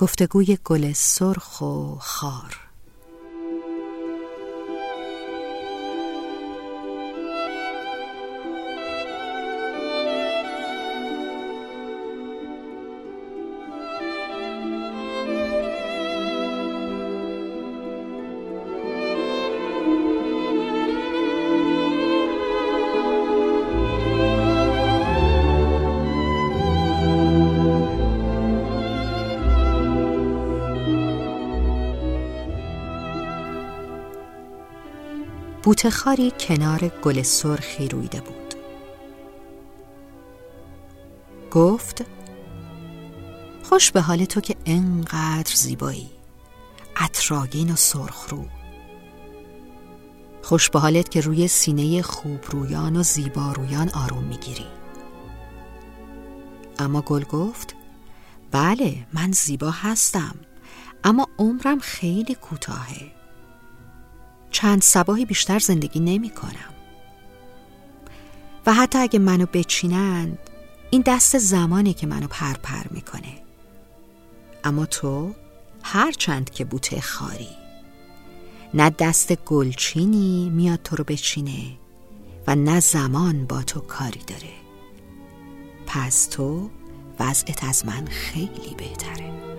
گفتگوی گل سرخ و خار. بوتخاری کنار گل سرخی رویده بود. گفت خوش به حال تو که انقدر زیبایی. اطراگین و سرخرو. خوش به حالت که روی سینه خوب رویان و زیبارویان آروم می‌گیری. اما گل گفت بله من زیبا هستم اما عمرم خیلی کوتاهه. چند سباهی بیشتر زندگی نمی کنم. و حتی اگه منو بچینند این دست زمانی که منو پرپر می‌کنه. اما تو هر چند که بوته خاری. نه دست گلچینی میاد تو رو بچینه و نه زمان با تو کاری داره. پس تو وضعت از من خیلی بهتر